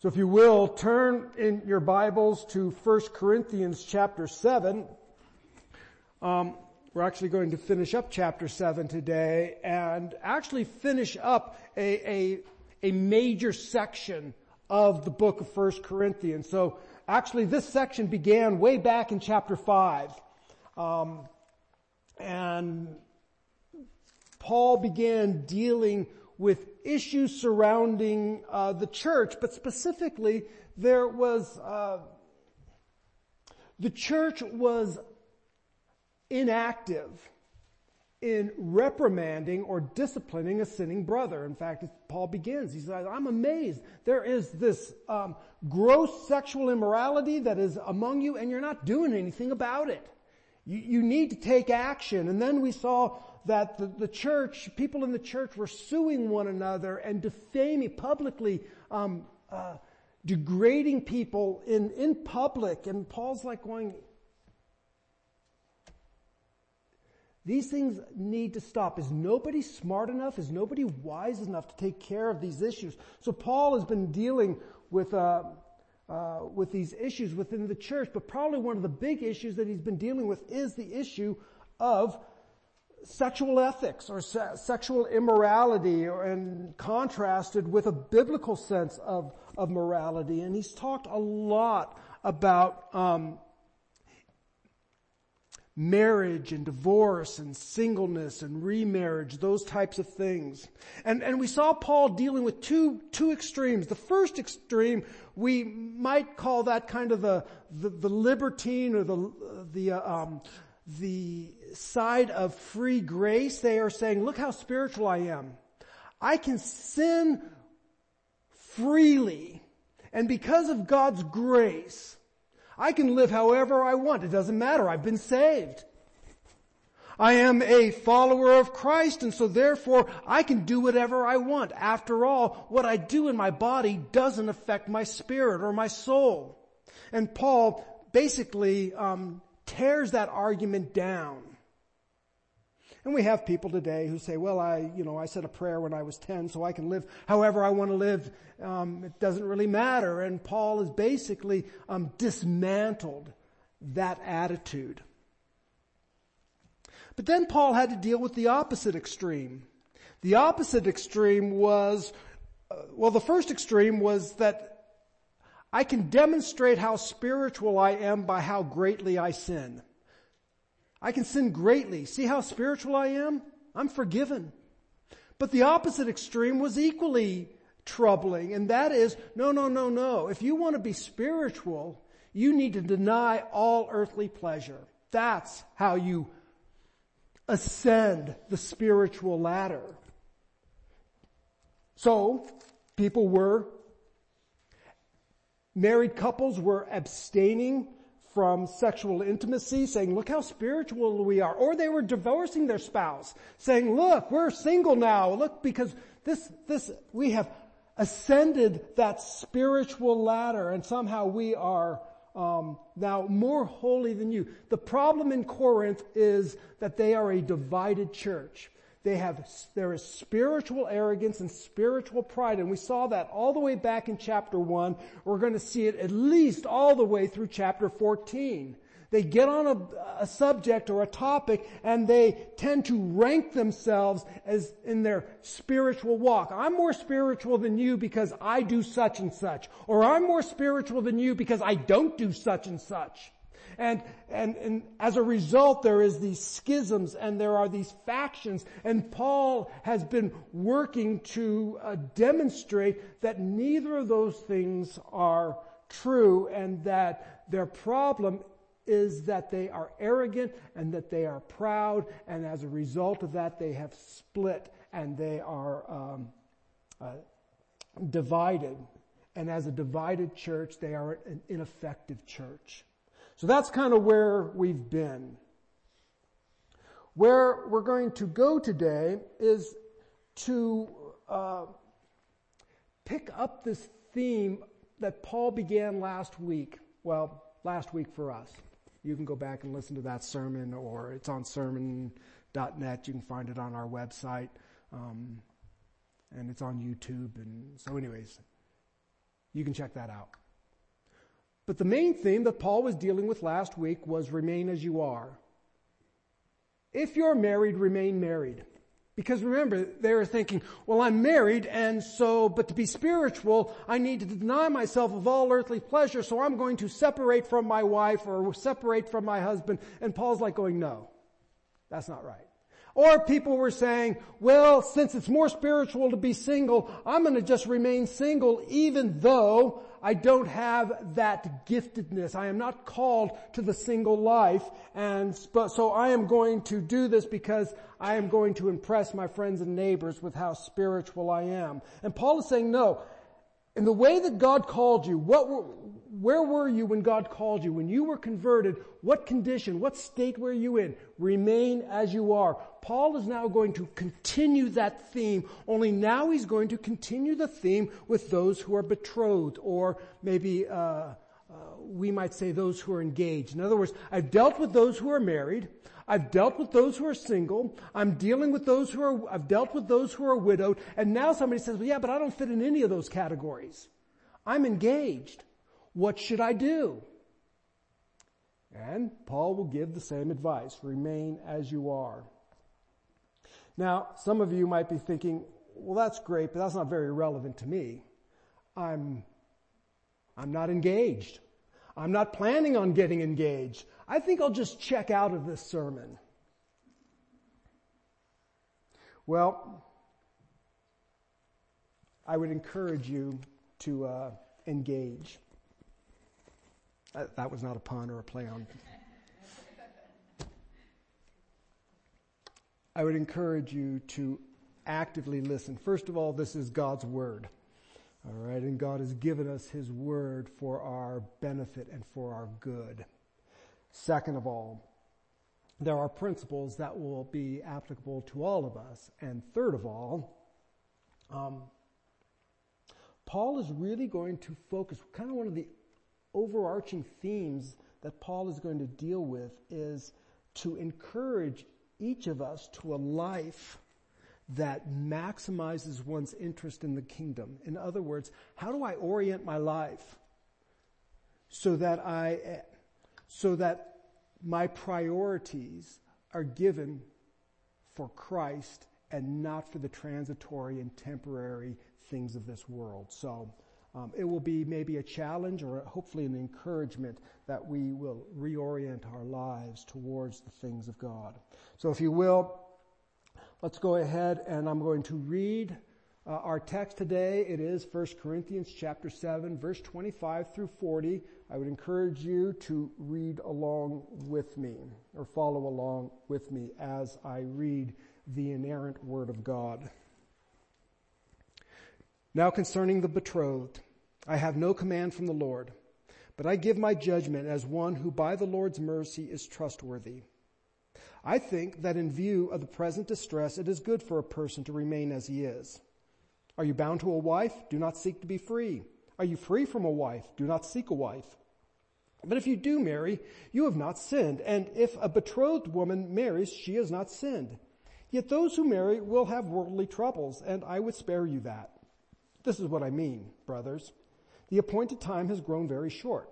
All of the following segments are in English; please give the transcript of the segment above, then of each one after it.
So if you will, turn in your Bibles to 1 Corinthians chapter 7. Um, we're actually going to finish up chapter 7 today and actually finish up a, a, a major section of the book of 1 Corinthians. So actually this section began way back in chapter 5. Um, and Paul began dealing with issues surrounding uh, the church, but specifically there was uh, the church was inactive in reprimanding or disciplining a sinning brother. In fact, Paul begins, he says, I'm amazed. There is this um, gross sexual immorality that is among you and you're not doing anything about it. You, you need to take action. And then we saw that the, the church, people in the church were suing one another and defaming publicly, um, uh, degrading people in, in public. And Paul's like going, These things need to stop. Is nobody smart enough? Is nobody wise enough to take care of these issues? So Paul has been dealing with, uh, uh, with these issues within the church, but probably one of the big issues that he's been dealing with is the issue of sexual ethics or se- sexual immorality or, and contrasted with a biblical sense of, of morality. And he's talked a lot about um, marriage and divorce and singleness and remarriage, those types of things. And, and we saw Paul dealing with two, two extremes. The first extreme, we might call that kind of the, the, the libertine or the, the, uh, um, the side of free grace, they are saying, look how spiritual I am. I can sin freely. And because of God's grace, I can live however I want. It doesn't matter. I've been saved. I am a follower of Christ and so therefore I can do whatever I want. After all, what I do in my body doesn't affect my spirit or my soul. And Paul basically um, tears that argument down. And we have people today who say, well, I, you know, I said a prayer when I was 10 so I can live however I want to live. Um, it doesn't really matter. And Paul has basically um, dismantled that attitude. But then Paul had to deal with the opposite extreme. The opposite extreme was, uh, well, the first extreme was that I can demonstrate how spiritual I am by how greatly I sin. I can sin greatly. See how spiritual I am? I'm forgiven. But the opposite extreme was equally troubling, and that is, no, no, no, no. If you want to be spiritual, you need to deny all earthly pleasure. That's how you ascend the spiritual ladder. So, people were, married couples were abstaining from sexual intimacy, saying, look how spiritual we are. Or they were divorcing their spouse, saying, look, we're single now. Look, because this, this, we have ascended that spiritual ladder and somehow we are um, now more holy than you. The problem in Corinth is that they are a divided church. They have, there is spiritual arrogance and spiritual pride, and we saw that all the way back in chapter 1. We're going to see it at least all the way through chapter 14. They get on a, a, subject or a topic and they tend to rank themselves as in their spiritual walk. I'm more spiritual than you because I do such and such. Or I'm more spiritual than you because I don't do such and such. And, and, and as a result, there is these schisms and there are these factions. And Paul has been working to uh, demonstrate that neither of those things are true and that their problem is that they are arrogant and that they are proud and as a result of that they have split and they are um, uh, divided. And as a divided church, they are an ineffective church. So that's kind of where we've been. Where we're going to go today is to uh, pick up this theme that Paul began last week. Well, last week for us. You can go back and listen to that sermon, or it's on sermon.net. You can find it on our website, um, and it's on YouTube. And so, anyways, You can check that out. But the main theme that Paul was dealing with last week was remain as you are. If you're married, remain married. Because remember, they were thinking, well, I'm married and so, but to be spiritual, I need to deny myself of all earthly pleasure, so I'm going to separate from my wife or separate from my husband. And Paul's like going, no, that's not right. Or people were saying, well, since it's more spiritual to be single, I'm going to just remain single even though I don't have that giftedness. I am not called to the single life. And so I am going to do this because I am going to impress my friends and neighbors with how spiritual I am. And Paul is saying, no, in the way that God called you, what where were you when God called you? When you were converted, what condition, what state were you in? Remain as you are. Paul is now going to continue that theme, only now he's going to continue the theme with those who are betrothed, or maybe, uh, uh, we might say those who are engaged. In other words, I've dealt with those who are married. I've dealt with those who are single. I'm dealing with those who are, I've dealt with those who are widowed. And now somebody says, well, yeah, but I don't fit in any of those categories. I'm engaged. What should I do? And Paul will give the same advice. Remain as you are. Now, some of you might be thinking, well, that's great, but that's not very relevant to me. I'm, I'm not engaged. I'm not planning on getting engaged. I think I'll just check out of this sermon. Well, I would encourage you to uh, engage. That was not a pun or a play on. I would encourage you to actively listen. First of all, this is God's Word. All right, and God has given us His Word for our benefit and for our good. Second of all, there are principles that will be applicable to all of us. And third of all, um, Paul is really going to focus, kind of one of the overarching themes that Paul is going to deal with is to encourage each of us to a life that maximizes one's interest in the kingdom. In other words, how do I orient my life so that I, so that my priorities are given for Christ and not for the transitory and temporary things of this world. So, um, it will be maybe a challenge or hopefully an encouragement that we will reorient our lives towards the things of God. So if you will, Let's go ahead and I'm going to read uh, our text today. It is 1 Corinthians chapter 7 verse 25 through 40. I would encourage you to read along with me or follow along with me as I read the inerrant word of God. Now concerning the betrothed, I have no command from the Lord, but I give my judgment as one who by the Lord's mercy is trustworthy. I think that in view of the present distress, it is good for a person to remain as he is. Are you bound to a wife? Do not seek to be free. Are you free from a wife? Do not seek a wife. But if you do marry, you have not sinned. And if a betrothed woman marries, she has not sinned. Yet those who marry will have worldly troubles, and I would spare you that. This is what I mean, brothers. The appointed time has grown very short.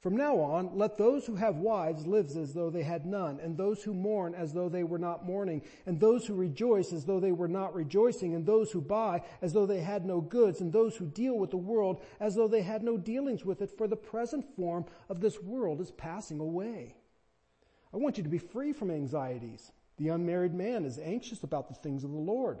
From now on, let those who have wives live as though they had none, and those who mourn as though they were not mourning, and those who rejoice as though they were not rejoicing, and those who buy as though they had no goods, and those who deal with the world as though they had no dealings with it, for the present form of this world is passing away. I want you to be free from anxieties. The unmarried man is anxious about the things of the Lord,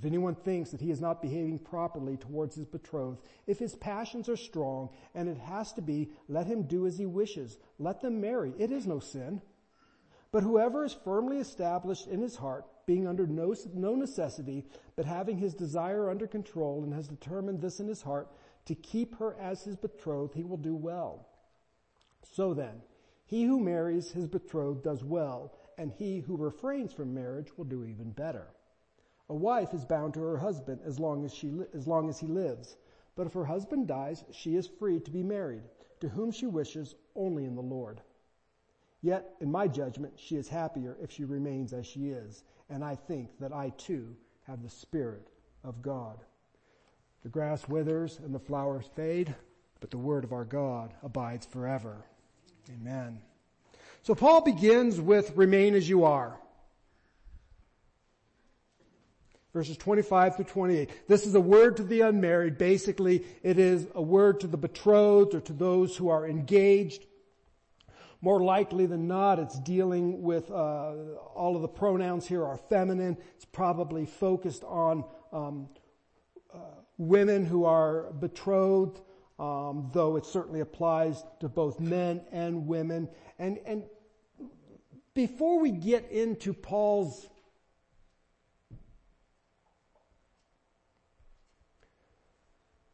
If anyone thinks that he is not behaving properly towards his betrothed, if his passions are strong, and it has to be, let him do as he wishes. Let them marry. It is no sin. But whoever is firmly established in his heart, being under no, no necessity, but having his desire under control and has determined this in his heart, to keep her as his betrothed, he will do well. So then, he who marries his betrothed does well, and he who refrains from marriage will do even better. A wife is bound to her husband as long as she, as long as he lives. But if her husband dies, she is free to be married, to whom she wishes only in the Lord. Yet, in my judgment, she is happier if she remains as she is, and I think that I too have the Spirit of God. The grass withers and the flowers fade, but the word of our God abides forever. Amen. So Paul begins with remain as you are. Verses 25 through 28. This is a word to the unmarried. Basically, it is a word to the betrothed or to those who are engaged. More likely than not, it's dealing with uh, all of the pronouns here are feminine. It's probably focused on um, uh, women who are betrothed, um, though it certainly applies to both men and women. And and before we get into Paul's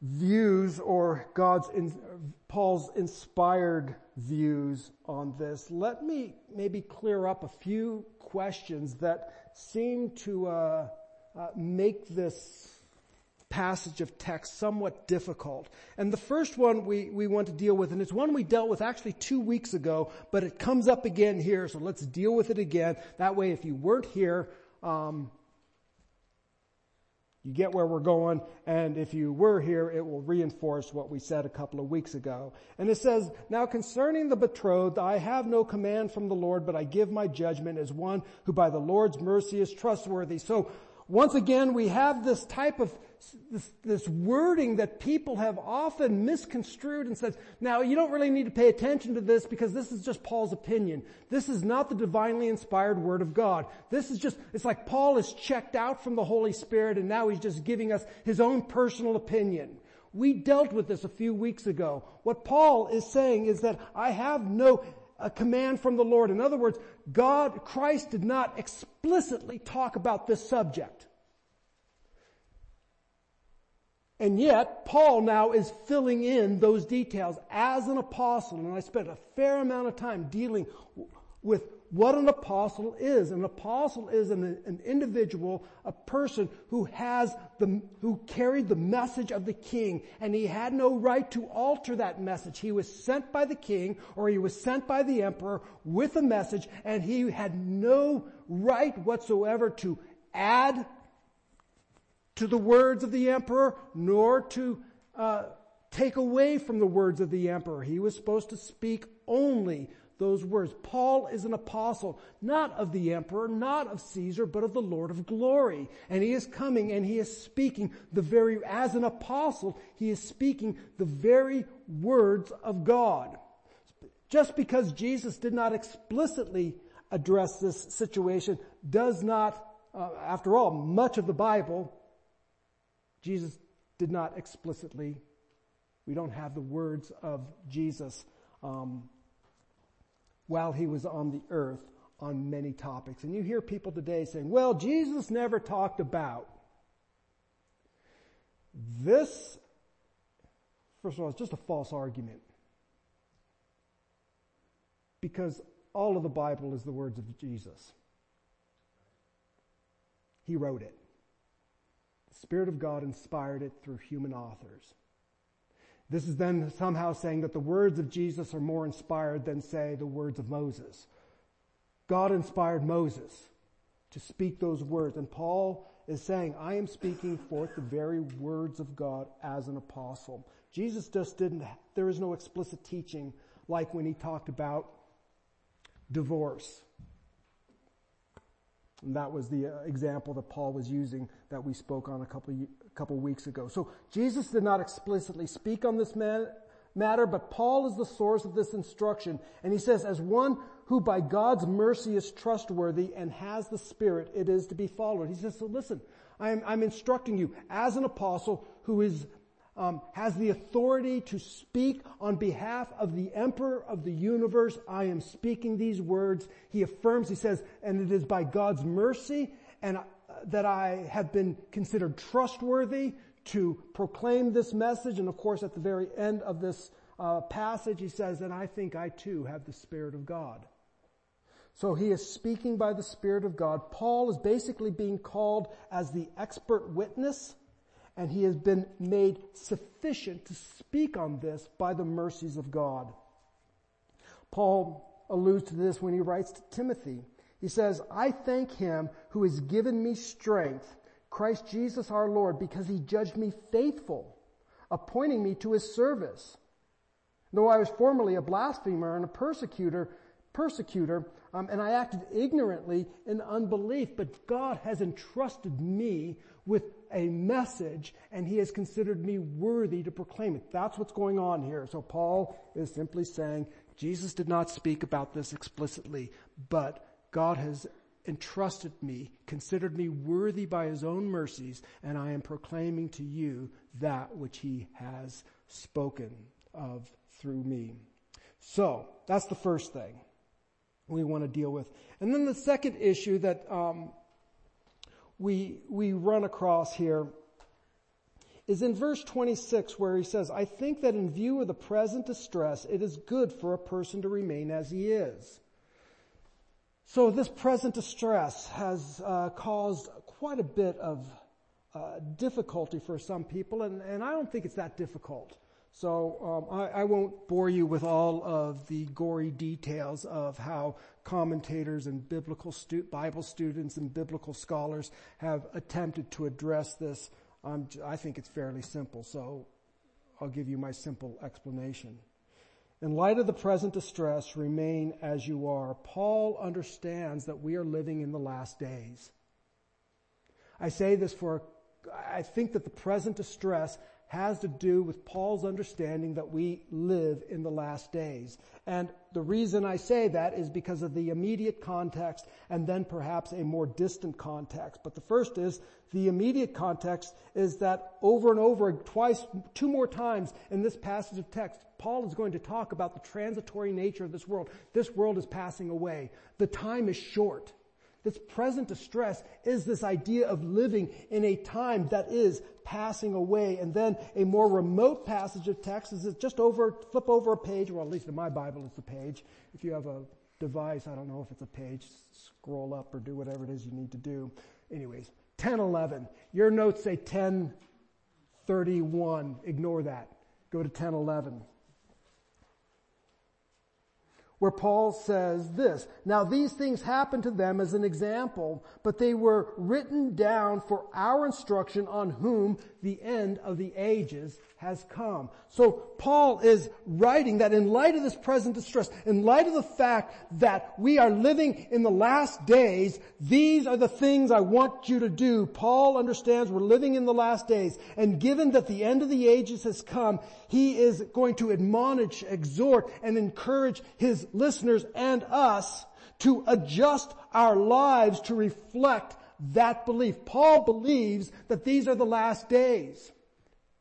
views or God's Paul's inspired views on this, let me maybe clear up a few questions that seem to uh, uh, make this passage of text somewhat difficult. And the first one we, we want to deal with, and it's one we dealt with actually two weeks ago, but it comes up again here, so let's deal with it again. That way if you weren't here, um, you get where we're going, and if you were here, it will reinforce what we said a couple of weeks ago. And it says, Now concerning the betrothed, I have no command from the Lord, but I give my judgment as one who by the Lord's mercy is trustworthy. So once again, we have this type of this, this, wording that people have often misconstrued and said, now you don't really need to pay attention to this because this is just Paul's opinion. This is not the divinely inspired word of God. This is just, it's like Paul is checked out from the Holy Spirit and now he's just giving us his own personal opinion. We dealt with this a few weeks ago. What Paul is saying is that I have no a command from the Lord. In other words, God, Christ did not explicitly talk about this subject. And yet, Paul now is filling in those details as an apostle, and I spent a fair amount of time dealing with what an apostle is. An apostle is an, an, individual, a person who has the, who carried the message of the king, and he had no right to alter that message. He was sent by the king, or he was sent by the emperor with a message, and he had no right whatsoever to add to the words of the emperor, nor to uh, take away from the words of the emperor. He was supposed to speak only those words. Paul is an apostle, not of the emperor, not of Caesar, but of the Lord of glory. And he is coming and he is speaking the very, as an apostle, he is speaking the very words of God. Just because Jesus did not explicitly address this situation does not, uh, after all, much of the Bible Jesus did not explicitly, we don't have the words of Jesus um, while he was on the earth on many topics. And you hear people today saying, well, Jesus never talked about. This, first of all, it's just a false argument. Because all of the Bible is the words of Jesus. He wrote it. Spirit of God inspired it through human authors. This is then somehow saying that the words of Jesus are more inspired than, say, the words of Moses. God inspired Moses to speak those words, and Paul is saying, I am speaking forth the very words of God as an apostle. Jesus just didn't, there is no explicit teaching like when he talked about divorce and that was the uh, example that Paul was using that we spoke on a couple a couple weeks ago. So Jesus did not explicitly speak on this matter, but Paul is the source of this instruction. And he says, as one who by God's mercy is trustworthy and has the Spirit, it is to be followed. He says, so listen, I'm, I'm instructing you as an apostle who is um, has the authority to speak on behalf of the emperor of the universe. I am speaking these words. He affirms, he says, and it is by God's mercy and uh, that I have been considered trustworthy to proclaim this message. And of course, at the very end of this uh, passage, he says, and I think I too have the Spirit of God. So he is speaking by the Spirit of God. Paul is basically being called as the expert witness, and he has been made sufficient to speak on this by the mercies of God. Paul alludes to this when he writes to Timothy. He says, I thank him who has given me strength, Christ Jesus our Lord, because he judged me faithful, appointing me to his service. Though I was formerly a blasphemer and a persecutor, persecutor, um, and I acted ignorantly in unbelief, but God has entrusted me with a message and he has considered me worthy to proclaim it. That's what's going on here. So Paul is simply saying, Jesus did not speak about this explicitly, but God has entrusted me, considered me worthy by his own mercies, and I am proclaiming to you that which he has spoken of through me. So, that's the first thing we want to deal with. And then the second issue that um, we, we run across here is in verse 26 where he says, I think that in view of the present distress, it is good for a person to remain as he is. So this present distress has uh, caused quite a bit of uh, difficulty for some people, and, and I don't think it's that difficult. So um, I, I, won't bore you with all of the gory details of how commentators and biblical stu- Bible students and biblical scholars have attempted to address this. I think it's fairly simple, so I'll give you my simple explanation. In light of the present distress, remain as you are. Paul understands that we are living in the last days. I say this for, I think that the present distress has to do with Paul's understanding that we live in the last days. And the reason I say that is because of the immediate context and then perhaps a more distant context. But the first is the immediate context is that over and over, twice, two more times in this passage of text, Paul is going to talk about the transitory nature of this world. This world is passing away. The time is short. This present distress is this idea of living in a time that is passing away. And then a more remote passage of text is just over, flip over a page, or at least in my Bible it's a page. If you have a device, I don't know if it's a page, scroll up or do whatever it is you need to do. Anyways, 1011. Your notes say 1031. Ignore that. Go to 1011 where Paul says this, Now these things happened to them as an example, but they were written down for our instruction on whom the end of the ages has come. So Paul is writing that in light of this present distress, in light of the fact that we are living in the last days, these are the things I want you to do. Paul understands we're living in the last days. And given that the end of the ages has come, he is going to admonish, exhort, and encourage his listeners and us to adjust our lives to reflect that belief. Paul believes that these are the last days.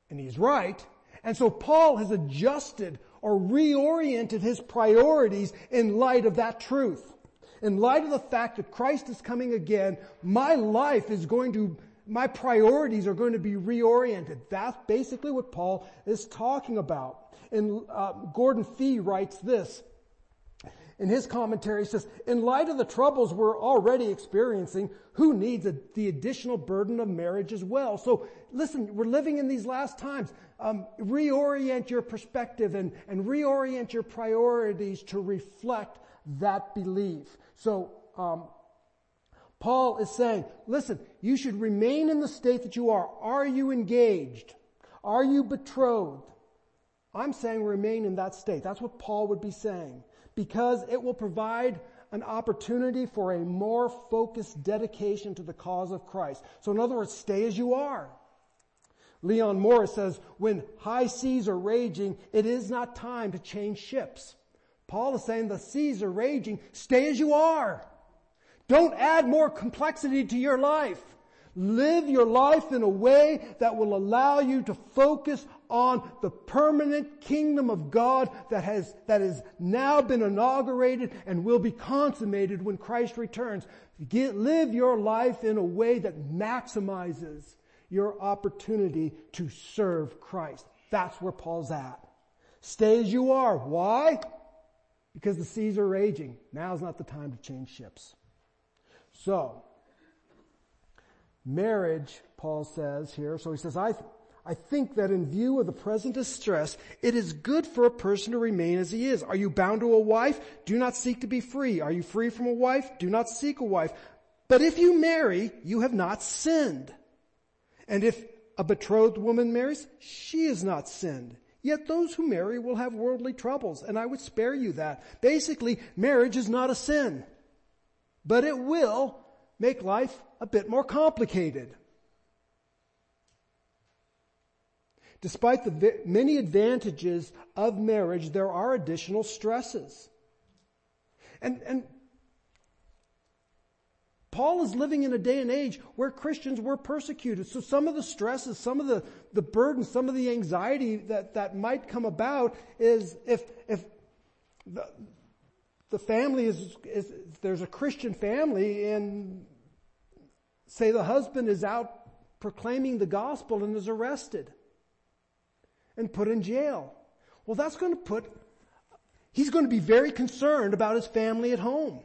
And he's right. And so Paul has adjusted or reoriented his priorities in light of that truth. In light of the fact that Christ is coming again, my life is going to, my priorities are going to be reoriented. That's basically what Paul is talking about. And uh, Gordon Fee writes this in his commentary, he says, in light of the troubles we're already experiencing, who needs a, the additional burden of marriage as well? So listen, we're living in these last times. Um, reorient your perspective and, and reorient your priorities to reflect that belief. So, um, Paul is saying, listen, you should remain in the state that you are. Are you engaged? Are you betrothed? I'm saying remain in that state. That's what Paul would be saying because it will provide an opportunity for a more focused dedication to the cause of Christ. So in other words, stay as you are. Leon Morris says, when high seas are raging, it is not time to change ships. Paul is saying the seas are raging, stay as you are. Don't add more complexity to your life. Live your life in a way that will allow you to focus on the permanent kingdom of God that has, that has now been inaugurated and will be consummated when Christ returns. Get, live your life in a way that maximizes your opportunity to serve Christ. That's where Paul's at. Stay as you are. Why? Because the seas are raging. Now's not the time to change ships. So, marriage, Paul says here, so he says, I, I think that in view of the present distress, it is good for a person to remain as he is. Are you bound to a wife? Do not seek to be free. Are you free from a wife? Do not seek a wife. But if you marry, you have not sinned. And if a betrothed woman marries, she has not sinned. Yet those who marry will have worldly troubles, and I would spare you that. Basically, marriage is not a sin, but it will make life a bit more complicated. Despite the many advantages of marriage, there are additional stresses. And, and Paul is living in a day and age where Christians were persecuted. So some of the stresses, some of the, the burdens, some of the anxiety that, that might come about is if, if the, the family is, is, there's a Christian family and say the husband is out proclaiming the gospel and is arrested and put in jail. Well, that's going to put, he's going to be very concerned about his family at home.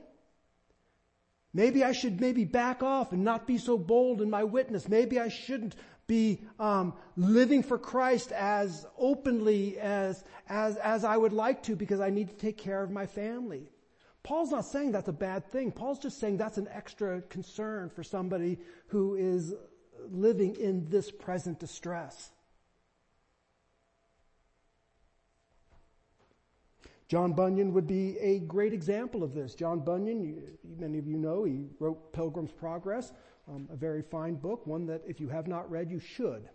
Maybe I should maybe back off and not be so bold in my witness. Maybe I shouldn't be um, living for Christ as openly as as as I would like to because I need to take care of my family. Paul's not saying that's a bad thing. Paul's just saying that's an extra concern for somebody who is living in this present distress. John Bunyan would be a great example of this. John Bunyan, you, many of you know, he wrote Pilgrim's Progress, um, a very fine book, one that if you have not read, you should.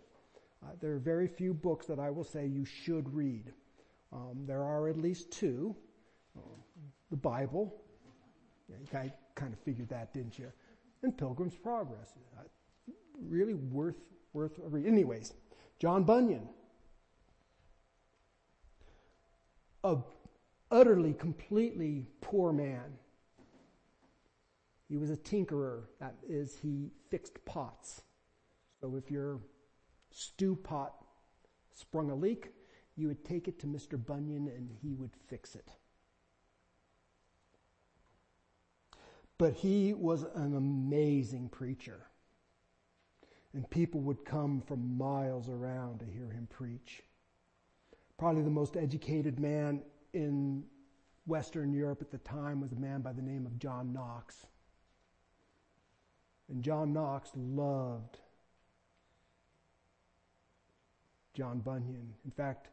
Uh, there are very few books that I will say you should read. Um, there are at least two. Um, the Bible, yeah, you kind of figured that, didn't you? And Pilgrim's Progress. Uh, really worth, worth a read. Anyways, John Bunyan. A utterly, completely poor man. He was a tinkerer. That is, he fixed pots. So if your stew pot sprung a leak, you would take it to Mr. Bunyan and he would fix it. But he was an amazing preacher. And people would come from miles around to hear him preach. Probably the most educated man in Western Europe at the time was a man by the name of John Knox. And John Knox loved John Bunyan. In fact,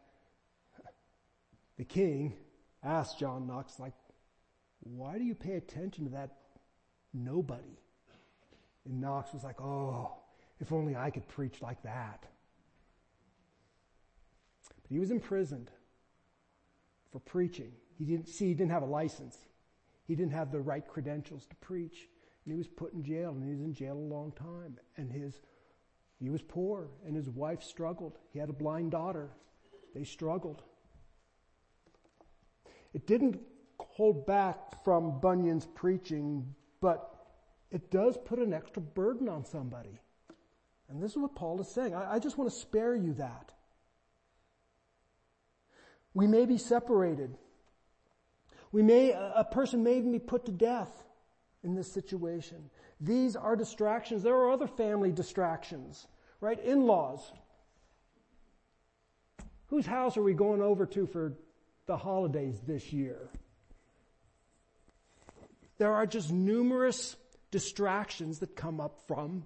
the king asked John Knox, like, why do you pay attention to that nobody? And Knox was like, oh, if only I could preach like that. But he was imprisoned for preaching. He didn't see, he didn't have a license. He didn't have the right credentials to preach. And he was put in jail, and he was in jail a long time. And his, he was poor, and his wife struggled. He had a blind daughter. They struggled. It didn't hold back from Bunyan's preaching, but it does put an extra burden on somebody. And this is what Paul is saying. I, I just want to spare you that. We may be separated. We may, a person may even be put to death in this situation. These are distractions. There are other family distractions, right? In-laws. Whose house are we going over to for the holidays this year? There are just numerous distractions that come up from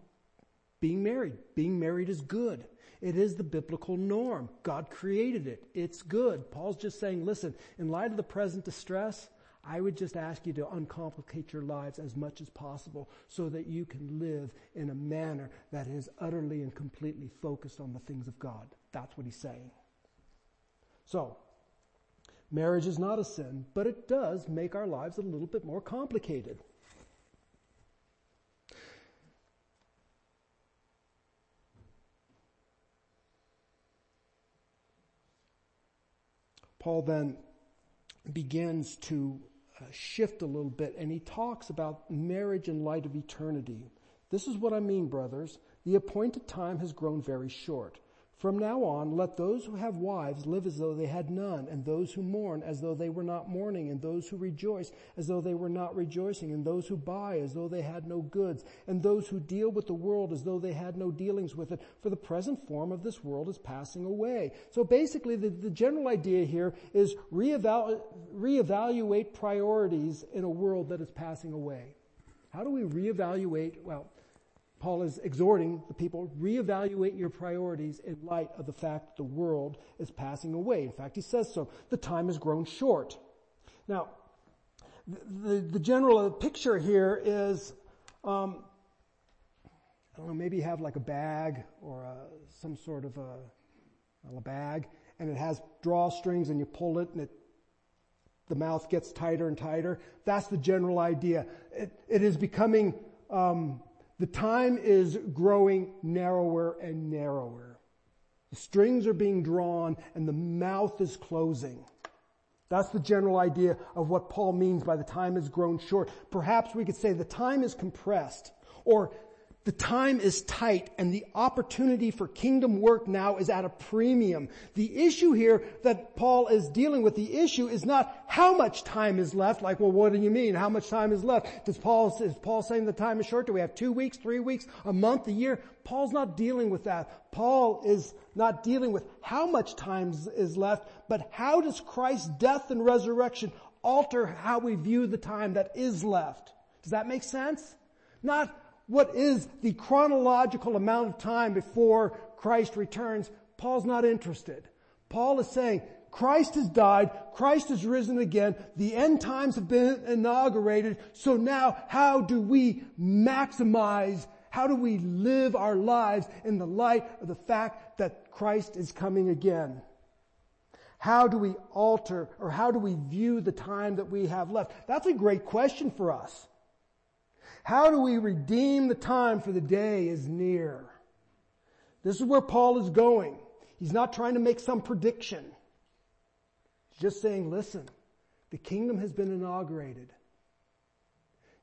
being married. Being married is good. It is the biblical norm. God created it. It's good. Paul's just saying, listen, in light of the present distress, I would just ask you to uncomplicate your lives as much as possible so that you can live in a manner that is utterly and completely focused on the things of God. That's what he's saying. So, marriage is not a sin, but it does make our lives a little bit more complicated. Paul then begins to uh, shift a little bit and he talks about marriage in light of eternity. This is what I mean, brothers. the appointed time has grown very short. From now on, let those who have wives live as though they had none, and those who mourn as though they were not mourning, and those who rejoice as though they were not rejoicing, and those who buy as though they had no goods, and those who deal with the world as though they had no dealings with it, for the present form of this world is passing away. So basically the, the general idea here is reevalu- reevaluate priorities in a world that is passing away. How do we reevaluate, well, Paul is exhorting the people, reevaluate your priorities in light of the fact that the world is passing away. In fact, he says so. The time has grown short. Now, the, the, the general picture here is, um, I don't know, maybe you have like a bag or a, some sort of a, a bag and it has drawstrings and you pull it and it, the mouth gets tighter and tighter. That's the general idea. It, it is becoming, um, the time is growing narrower and narrower. The strings are being drawn and the mouth is closing. That's the general idea of what Paul means by the time has grown short. Perhaps we could say the time is compressed or the time is tight and the opportunity for kingdom work now is at a premium. The issue here that Paul is dealing with, the issue is not how much time is left, like, well, what do you mean? How much time is left? Does Paul, is Paul saying the time is short? Do we have two weeks, three weeks, a month, a year? Paul's not dealing with that. Paul is not dealing with how much time is left, but how does Christ's death and resurrection alter how we view the time that is left? Does that make sense? Not what is the chronological amount of time before Christ returns, Paul's not interested. Paul is saying, Christ has died, Christ has risen again, the end times have been inaugurated, so now how do we maximize, how do we live our lives in the light of the fact that Christ is coming again? How do we alter or how do we view the time that we have left? That's a great question for us. How do we redeem the time for the day is near? This is where Paul is going. He's not trying to make some prediction. He's just saying, listen, the kingdom has been inaugurated.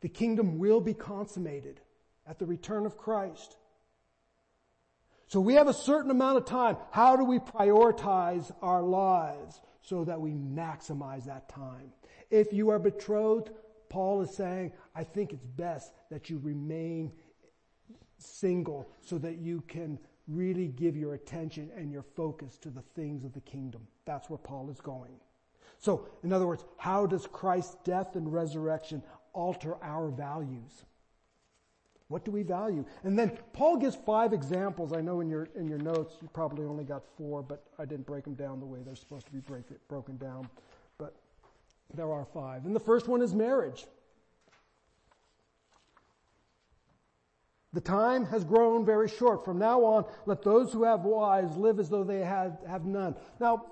The kingdom will be consummated at the return of Christ. So we have a certain amount of time. How do we prioritize our lives so that we maximize that time? If you are betrothed, Paul is saying, I think it's best that you remain single so that you can really give your attention and your focus to the things of the kingdom. That's where Paul is going. So, in other words, how does Christ's death and resurrection alter our values? What do we value? And then Paul gives five examples. I know in your, in your notes you probably only got four, but I didn't break them down the way they're supposed to be break, broken down. There are five. And the first one is marriage. The time has grown very short. From now on, let those who have wives live as though they had, have none. Now,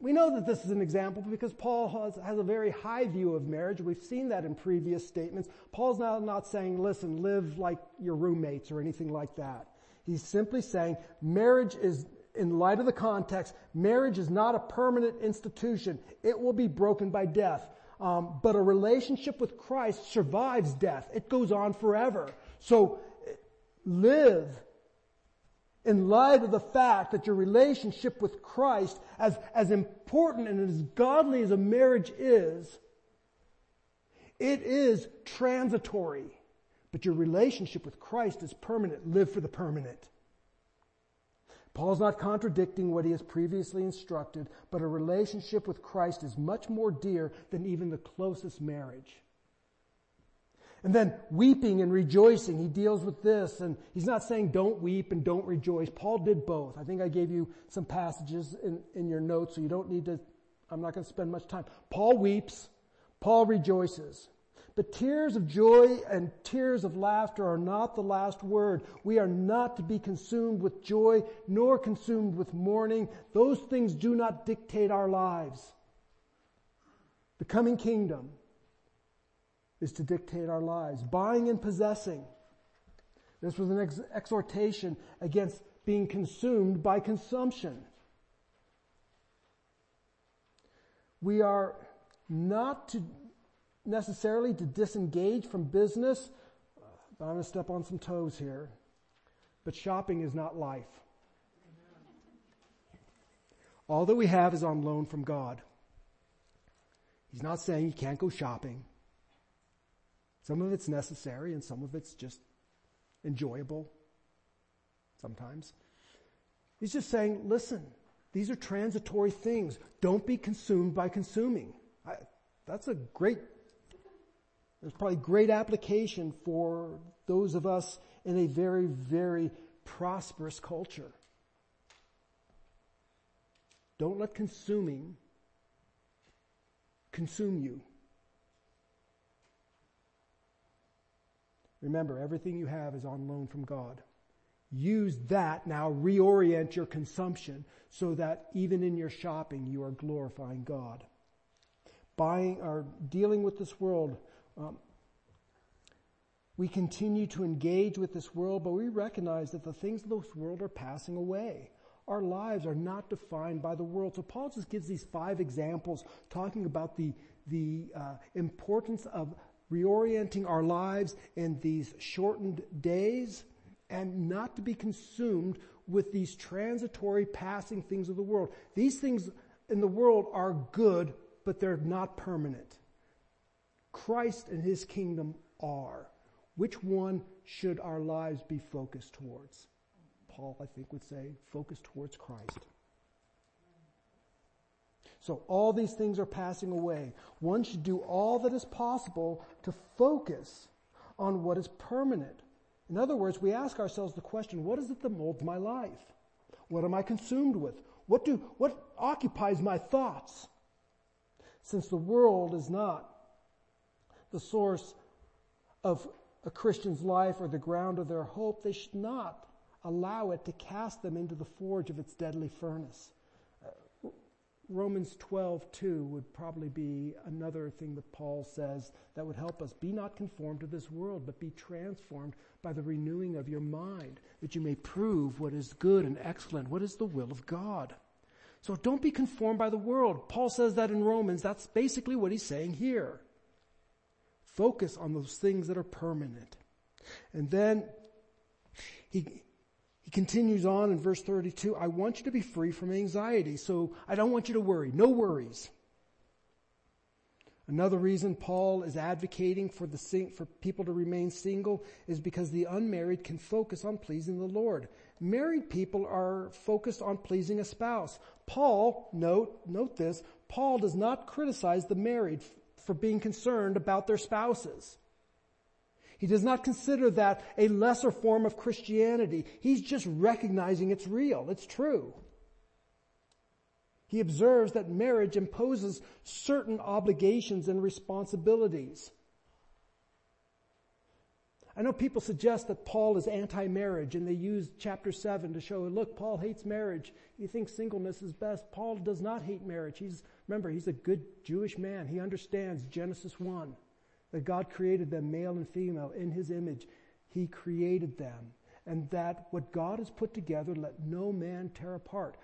we know that this is an example because Paul has, has, a very high view of marriage. We've seen that in previous statements. Paul's now not saying, listen, live like your roommates or anything like that. He's simply saying marriage is in light of the context, marriage is not a permanent institution. It will be broken by death. Um, but a relationship with Christ survives death. It goes on forever. So live in light of the fact that your relationship with Christ, as, as important and as godly as a marriage is, it is transitory. But your relationship with Christ is permanent. Live for the permanent. Paul's not contradicting what he has previously instructed, but a relationship with Christ is much more dear than even the closest marriage. And then weeping and rejoicing, he deals with this, and he's not saying don't weep and don't rejoice. Paul did both. I think I gave you some passages in, in your notes, so you don't need to, I'm not going to spend much time. Paul weeps, Paul rejoices. But tears of joy and tears of laughter are not the last word. We are not to be consumed with joy nor consumed with mourning. Those things do not dictate our lives. The coming kingdom is to dictate our lives. Buying and possessing. This was an ex- exhortation against being consumed by consumption. We are not to necessarily to disengage from business, but I'm going to step on some toes here. but shopping is not life. All that we have is on loan from God. He's not saying you can't go shopping. Some of it's necessary and some of it's just enjoyable sometimes. He's just saying, listen, these are transitory things. Don't be consumed by consuming. I, that's a great, there's probably great application for those of us in a very, very prosperous culture. Don't let consuming consume you. Remember, everything you have is on loan from God. Use that now, reorient your consumption so that even in your shopping you are glorifying God. Buying or dealing with this world, um, we continue to engage with this world, but we recognize that the things of this world are passing away. Our lives are not defined by the world. So Paul just gives these five examples talking about the, the uh, importance of reorienting our lives in these shortened days and not to be consumed with these transitory passing things of the world. These things in the world are good, but they're not permanent. Christ and his kingdom are. Which one should our lives be focused towards? Paul, I think, would say, focus towards Christ. So all these things are passing away. One should do all that is possible to focus on what is permanent. In other words, we ask ourselves the question, what is it that molds my life? What am I consumed with? What do, what occupies my thoughts? Since the world is not the source of a Christian's life or the ground of their hope, they should not allow it to cast them into the forge of its deadly furnace. Uh, Romans 12, 2 would probably be another thing that Paul says that would help us. Be not conformed to this world, but be transformed by the renewing of your mind, that you may prove what is good and excellent, what is the will of God. So don't be conformed by the world. Paul says that in Romans. That's basically what he's saying here. Focus on those things that are permanent. And then he, he continues on in verse 32, I want you to be free from anxiety, so I don't want you to worry. No worries. Another reason Paul is advocating for the sing- for people to remain single is because the unmarried can focus on pleasing the Lord. Married people are focused on pleasing a spouse. Paul, note, note this, Paul does not criticize the married for being concerned about their spouses. He does not consider that a lesser form of Christianity. He's just recognizing it's real. It's true. He observes that marriage imposes certain obligations and responsibilities. I know people suggest that Paul is anti-marriage and they use chapter 7 to show, look, Paul hates marriage. He thinks singleness is best. Paul does not hate marriage. He's, remember, he's a good Jewish man. He understands Genesis 1 that God created them male and female in his image. He created them. And that what God has put together, let no man tear apart.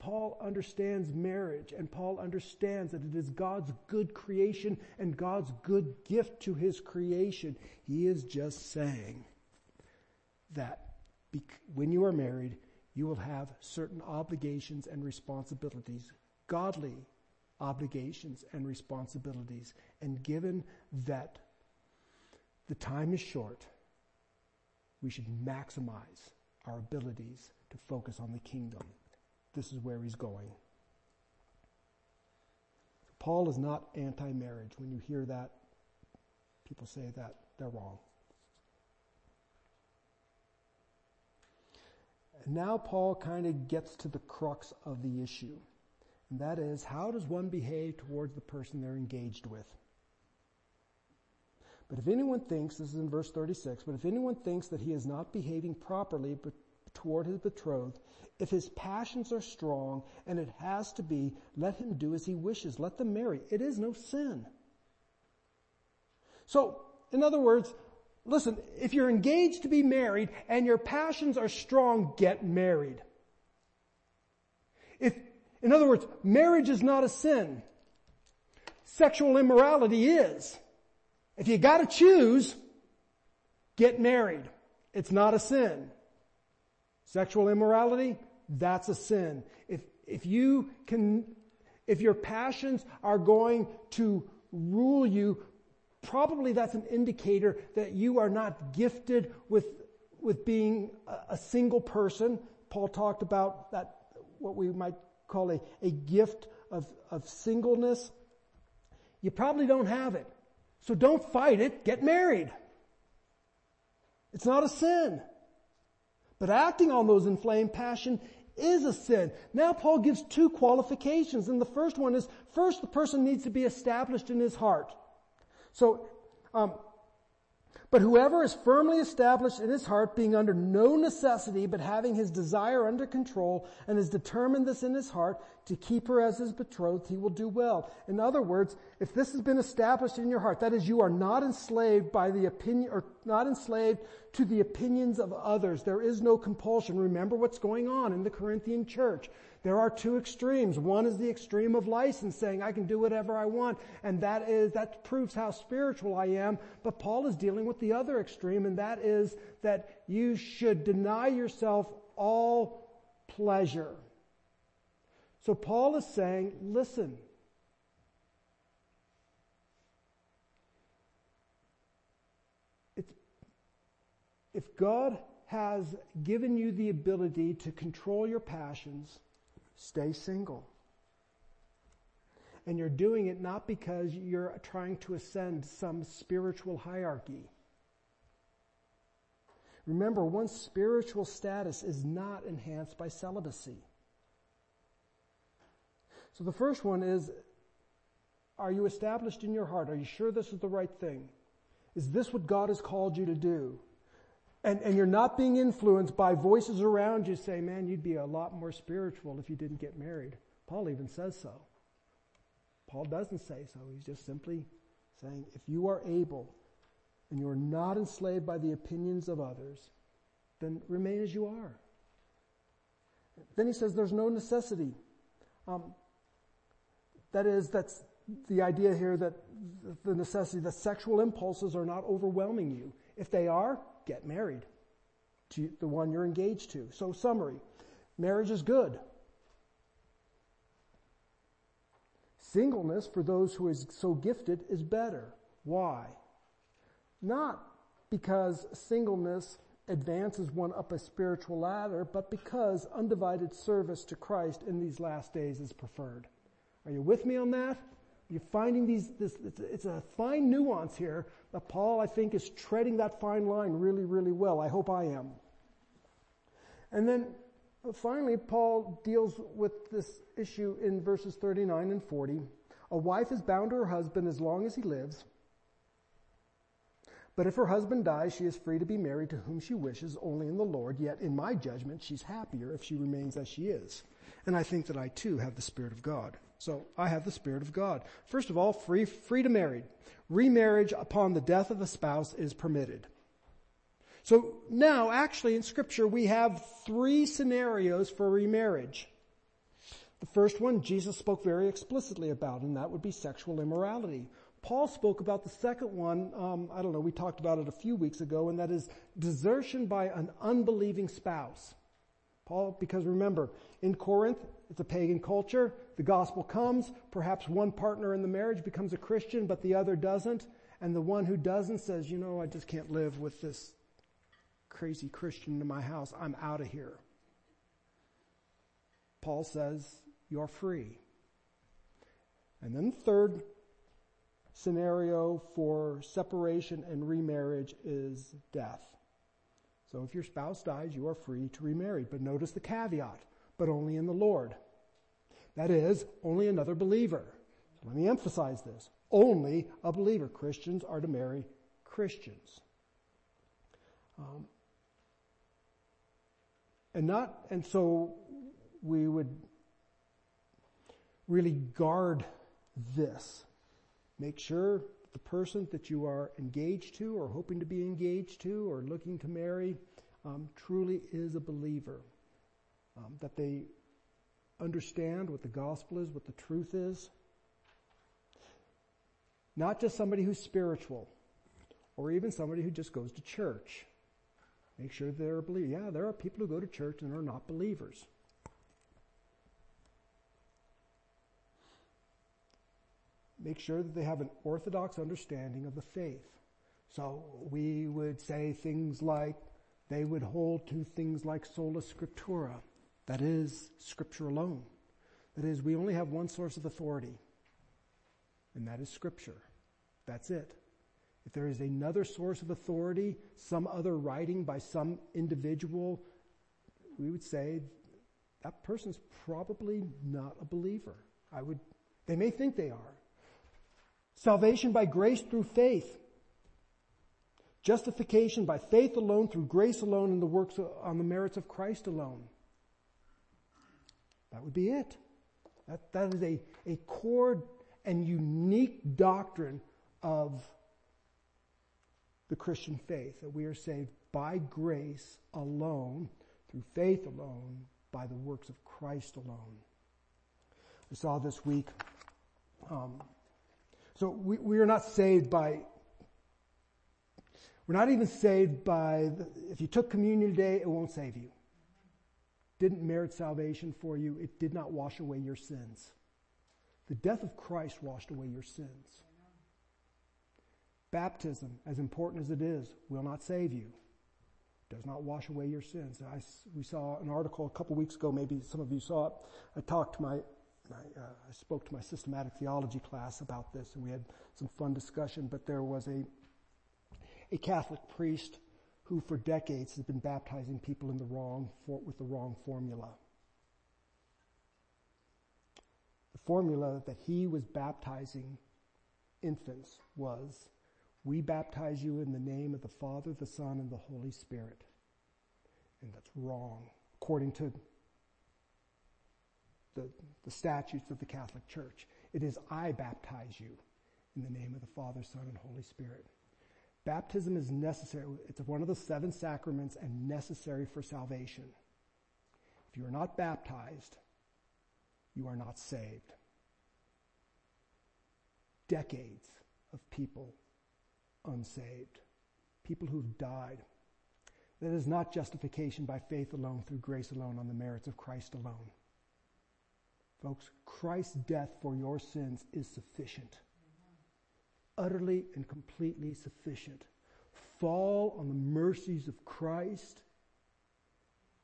Paul understands marriage and Paul understands that it is God's good creation and God's good gift to his creation. He is just saying that when you are married, you will have certain obligations and responsibilities, godly obligations and responsibilities. And given that the time is short, we should maximize our abilities to focus on the kingdom. This is where he's going. Paul is not anti-marriage. When you hear that, people say that, they're wrong. And now Paul kind of gets to the crux of the issue. And that is, how does one behave towards the person they're engaged with? But if anyone thinks, this is in verse 36, but if anyone thinks that he is not behaving properly toward his betrothed, if his passions are strong, and it has to be, let him do as he wishes. Let them marry. It is no sin. So, in other words, listen, if you're engaged to be married and your passions are strong, get married. If in other words, marriage is not a sin. Sexual immorality is. If you gotta choose, get married. it's not a sin. Sexual immorality, that's a sin. If, if you can, if your passions are going to rule you, probably that's an indicator that you are not gifted with, with being a, single person. Paul talked about that, what we might call a, a gift of, of singleness. You probably don't have it. So don't fight it, get married. It's not a sin. But acting on those inflamed passion is a sin. Now Paul gives two qualifications, and the first one is, first the person needs to be established in his heart. So, um, but whoever is firmly established in his heart, being under no necessity, but having his desire under control, and has determined this in his heart to keep her as his betrothed, he will do well. In other words, if this has been established in your heart, that is, you are not enslaved by the opinion, or not enslaved to the opinions of others. There is no compulsion. Remember what's going on in the Corinthian church. There are two extremes. One is the extreme of license, saying I can do whatever I want, and that is, that proves how spiritual I am. But Paul is dealing with the other extreme, and that is that you should deny yourself all pleasure. So Paul is saying, listen, it's, if God has given you the ability to control your passions, Stay single. And you're doing it not because you're trying to ascend some spiritual hierarchy. Remember, one's spiritual status is not enhanced by celibacy. So the first one is, are you established in your heart? Are you sure this is the right thing? Is this what God has called you to do? And, and you're not being influenced by voices around you say, man, you'd be a lot more spiritual if you didn't get married. Paul even says so. Paul doesn't say so. He's just simply saying, if you are able and you are not enslaved by the opinions of others, then remain as you are. Then he says there's no necessity. Um, that is, that's the idea here that the necessity, that sexual impulses are not overwhelming you. If they are, get married to the one you're engaged to. So summary, marriage is good. Singleness for those who is so gifted is better. Why? Not because singleness advances one up a spiritual ladder, but because undivided service to Christ in these last days is preferred. Are you with me on that? You're finding these, this, it's, it's a fine nuance here that Paul, I think, is treading that fine line really, really well. I hope I am. And then finally, Paul deals with this issue in verses 39 and 40. A wife is bound to her husband as long as he lives. But if her husband dies, she is free to be married to whom she wishes, only in the Lord. Yet, in my judgment, she's happier if she remains as she is. And I think that I too have the Spirit of God. So I have the Spirit of God. First of all, free, free to marry. Remarriage upon the death of a spouse is permitted. So now, actually, in scripture, we have three scenarios for remarriage. The first one, Jesus spoke very explicitly about, and that would be sexual immorality. Paul spoke about the second one, um, I don't know, we talked about it a few weeks ago, and that is desertion by an unbelieving spouse. Paul, because remember, in Corinth, it's a pagan culture. The gospel comes. Perhaps one partner in the marriage becomes a Christian, but the other doesn't. And the one who doesn't says, you know, I just can't live with this crazy Christian in my house. I'm out of here. Paul says, you're free. And then the third scenario for separation and remarriage is death. So if your spouse dies, you are free to remarry. But notice the caveat but only in the Lord. That is, only another believer. Let me emphasize this. Only a believer. Christians are to marry Christians. Um, and not, and so we would really guard this. Make sure the person that you are engaged to or hoping to be engaged to or looking to marry um, truly is a believer um, that they understand what the gospel is, what the truth is. Not just somebody who's spiritual, or even somebody who just goes to church. Make sure they're a believer. Yeah, there are people who go to church and are not believers. Make sure that they have an orthodox understanding of the faith. So we would say things like, they would hold to things like sola scriptura. That is, scripture alone. That is, we only have one source of authority, and that is scripture. That's it. If there is another source of authority, some other writing by some individual, we would say that person's probably not a believer. I would, they may think they are. Salvation by grace through faith. Justification by faith alone, through grace alone, and the works on the merits of Christ alone. That would be it. That, that is a, a core and unique doctrine of the Christian faith, that we are saved by grace alone, through faith alone, by the works of Christ alone. I saw this week, um, so we, we are not saved by, we're not even saved by, the, if you took communion today, it won't save you. Didn't merit salvation for you. It did not wash away your sins. The death of Christ washed away your sins. Baptism, as important as it is, will not save you. Does not wash away your sins. I, we saw an article a couple weeks ago, maybe some of you saw it. I talked to my, my uh, I spoke to my systematic theology class about this and we had some fun discussion, but there was a, a Catholic priest who for decades has been baptizing people in the wrong, for, with the wrong formula. The formula that he was baptizing infants was we baptize you in the name of the Father, the Son, and the Holy Spirit. And that's wrong, according to the, the statutes of the Catholic Church. It is I baptize you in the name of the Father, Son, and Holy Spirit. Baptism is necessary. It's one of the seven sacraments and necessary for salvation. If you are not baptized, you are not saved. Decades of people unsaved, people who've died. That is not justification by faith alone, through grace alone, on the merits of Christ alone. Folks, Christ's death for your sins is sufficient. Utterly and completely sufficient. Fall on the mercies of Christ.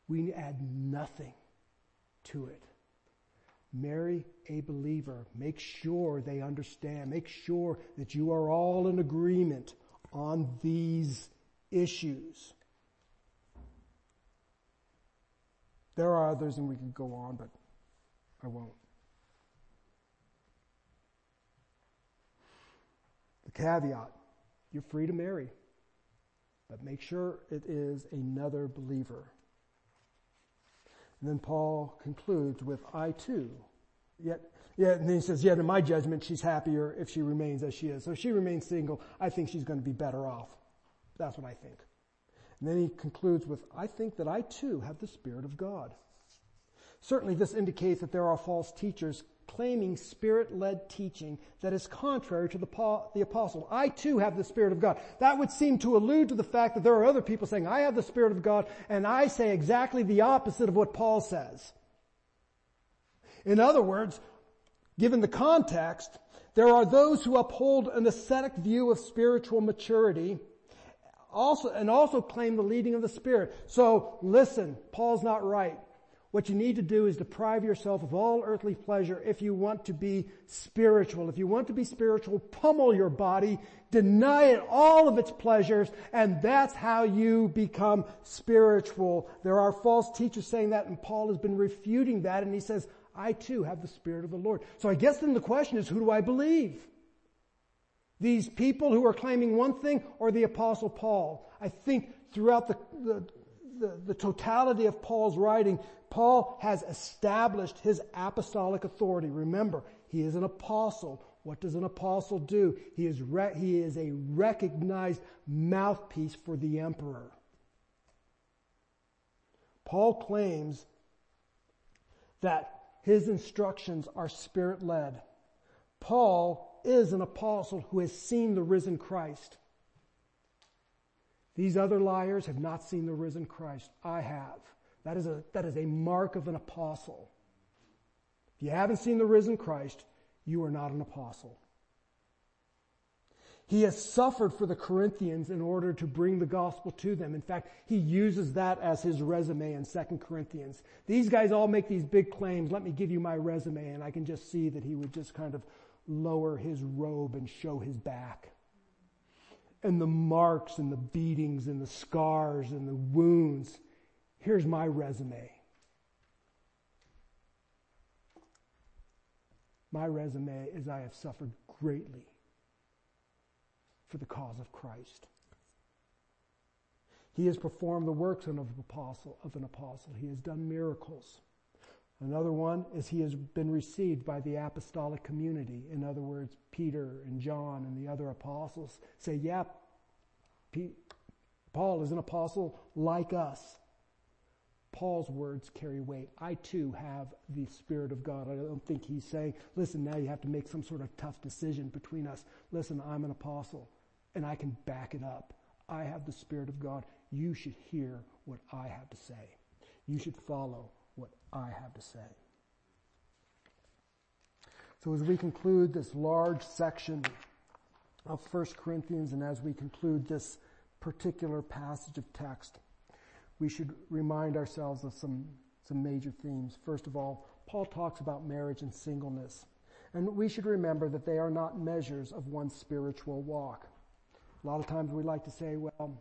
We add nothing to it marry a believer. Make sure they understand. Make sure that you are all in agreement on these issues. There are others and we could go on, but I won't. The caveat, you're free to marry, but make sure it is another believer. And then Paul concludes with, I too. Yet, yet, and then he says, yet in my judgment, she's happier if she remains as she is. So if she remains single, I think she's going to be better off. That's what I think. And then he concludes with, I think that I too have the Spirit of God. Certainly this indicates that there are false teachers claiming spirit-led teaching that is contrary to the, the apostle. I too have the Spirit of God. That would seem to allude to the fact that there are other people saying, I have the Spirit of God, and I say exactly the opposite of what Paul says. In other words, given the context, there are those who uphold an ascetic view of spiritual maturity also, and also claim the leading of the Spirit. So listen, Paul's not right. What you need to do is deprive yourself of all earthly pleasure if you want to be spiritual. If you want to be spiritual, pummel your body, deny it all of its pleasures, and that's how you become spiritual. There are false teachers saying that, and Paul has been refuting that, and he says, I too have the Spirit of the Lord. So I guess then the question is, who do I believe? These people who are claiming one thing or the apostle Paul? I think throughout the, the the, the totality of Paul's writing, Paul has established his apostolic authority. Remember, he is an apostle. What does an apostle do? He is, re- he is a recognized mouthpiece for the emperor. Paul claims that his instructions are spirit led. Paul is an apostle who has seen the risen Christ. These other liars have not seen the risen Christ. I have. That is a, that is a mark of an apostle. If you haven't seen the risen Christ, you are not an apostle. He has suffered for the Corinthians in order to bring the gospel to them. In fact, he uses that as his resume in 2 Corinthians. These guys all make these big claims. Let me give you my resume. And I can just see that he would just kind of lower his robe and show his back. And the marks and the beatings and the scars and the wounds. Here's my resume. My resume is I have suffered greatly for the cause of Christ. He has performed the works of an apostle, of an apostle. He has done miracles. Another one is he has been received by the apostolic community. In other words, Peter and John and the other apostles say, yeah, Paul is an apostle like us. Paul's words carry weight. I too have the Spirit of God. I don't think he's saying, listen, now you have to make some sort of tough decision between us. Listen, I'm an apostle and I can back it up. I have the Spirit of God. You should hear what I have to say. You should follow I have to say. So as we conclude this large section of 1 Corinthians and as we conclude this particular passage of text, we should remind ourselves of some, some major themes. First of all, Paul talks about marriage and singleness. And we should remember that they are not measures of one's spiritual walk. A lot of times we like to say, well,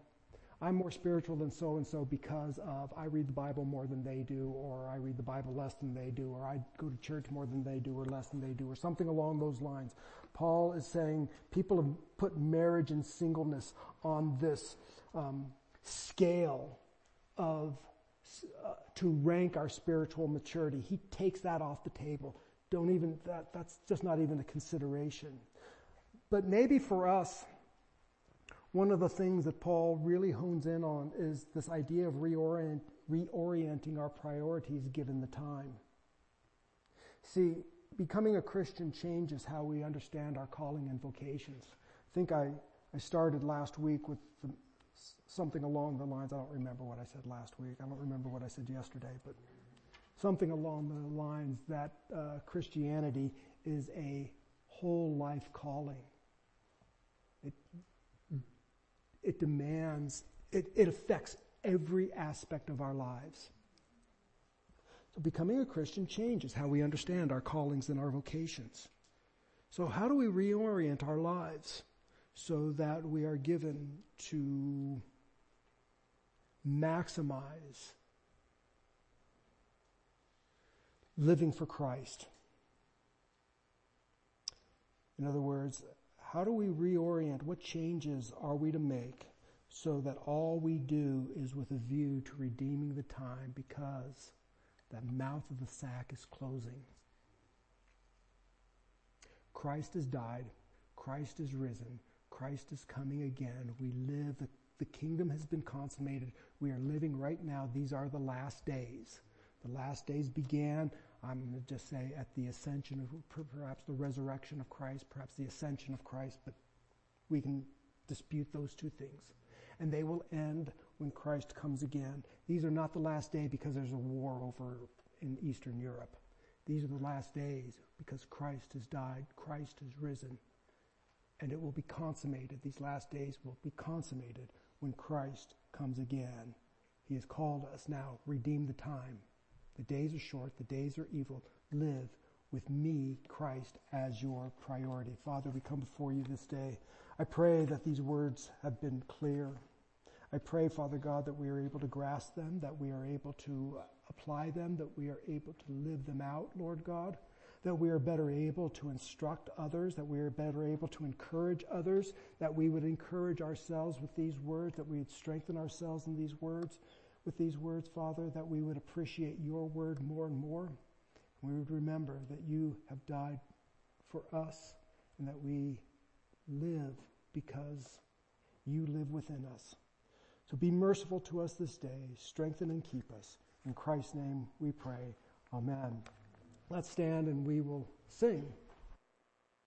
I'm more spiritual than so and so because of I read the Bible more than they do, or I read the Bible less than they do, or I go to church more than they do, or less than they do, or something along those lines. Paul is saying people have put marriage and singleness on this um, scale of uh, to rank our spiritual maturity. He takes that off the table. Don't even that that's just not even a consideration. But maybe for us, one of the things that Paul really hones in on is this idea of reorient, reorienting our priorities given the time. See, becoming a Christian changes how we understand our calling and vocations. I think I, I started last week with the, something along the lines, I don't remember what I said last week, I don't remember what I said yesterday, but something along the lines that uh, Christianity is a whole life calling. It, it demands, it, it affects every aspect of our lives. So becoming a Christian changes how we understand our callings and our vocations. So how do we reorient our lives so that we are given to maximize living for Christ? In other words, how do we reorient? What changes are we to make so that all we do is with a view to redeeming the time because the mouth of the sack is closing? Christ has died. Christ is risen. Christ is coming again. We live, the, the kingdom has been consummated. We are living right now. These are the last days. The last days began I'm going to just say at the ascension of perhaps the resurrection of Christ, perhaps the ascension of Christ, but we can dispute those two things. And they will end when Christ comes again. These are not the last day because there's a war over in Eastern Europe. These are the last days because Christ has died, Christ has risen, and it will be consummated. These last days will be consummated when Christ comes again. He has called us now, redeem the time. The days are short, the days are evil. Live with me, Christ, as your priority. Father, we come before you this day. I pray that these words have been clear. I pray, Father God, that we are able to grasp them, that we are able to apply them, that we are able to live them out, Lord God, that we are better able to instruct others, that we are better able to encourage others, that we would encourage ourselves with these words, that we would strengthen ourselves in these words with these words, Father, that we would appreciate your word more and more. We would remember that you have died for us and that we live because you live within us. So be merciful to us this day, strengthen and keep us. In Christ's name we pray. Amen. Let's stand and we will sing.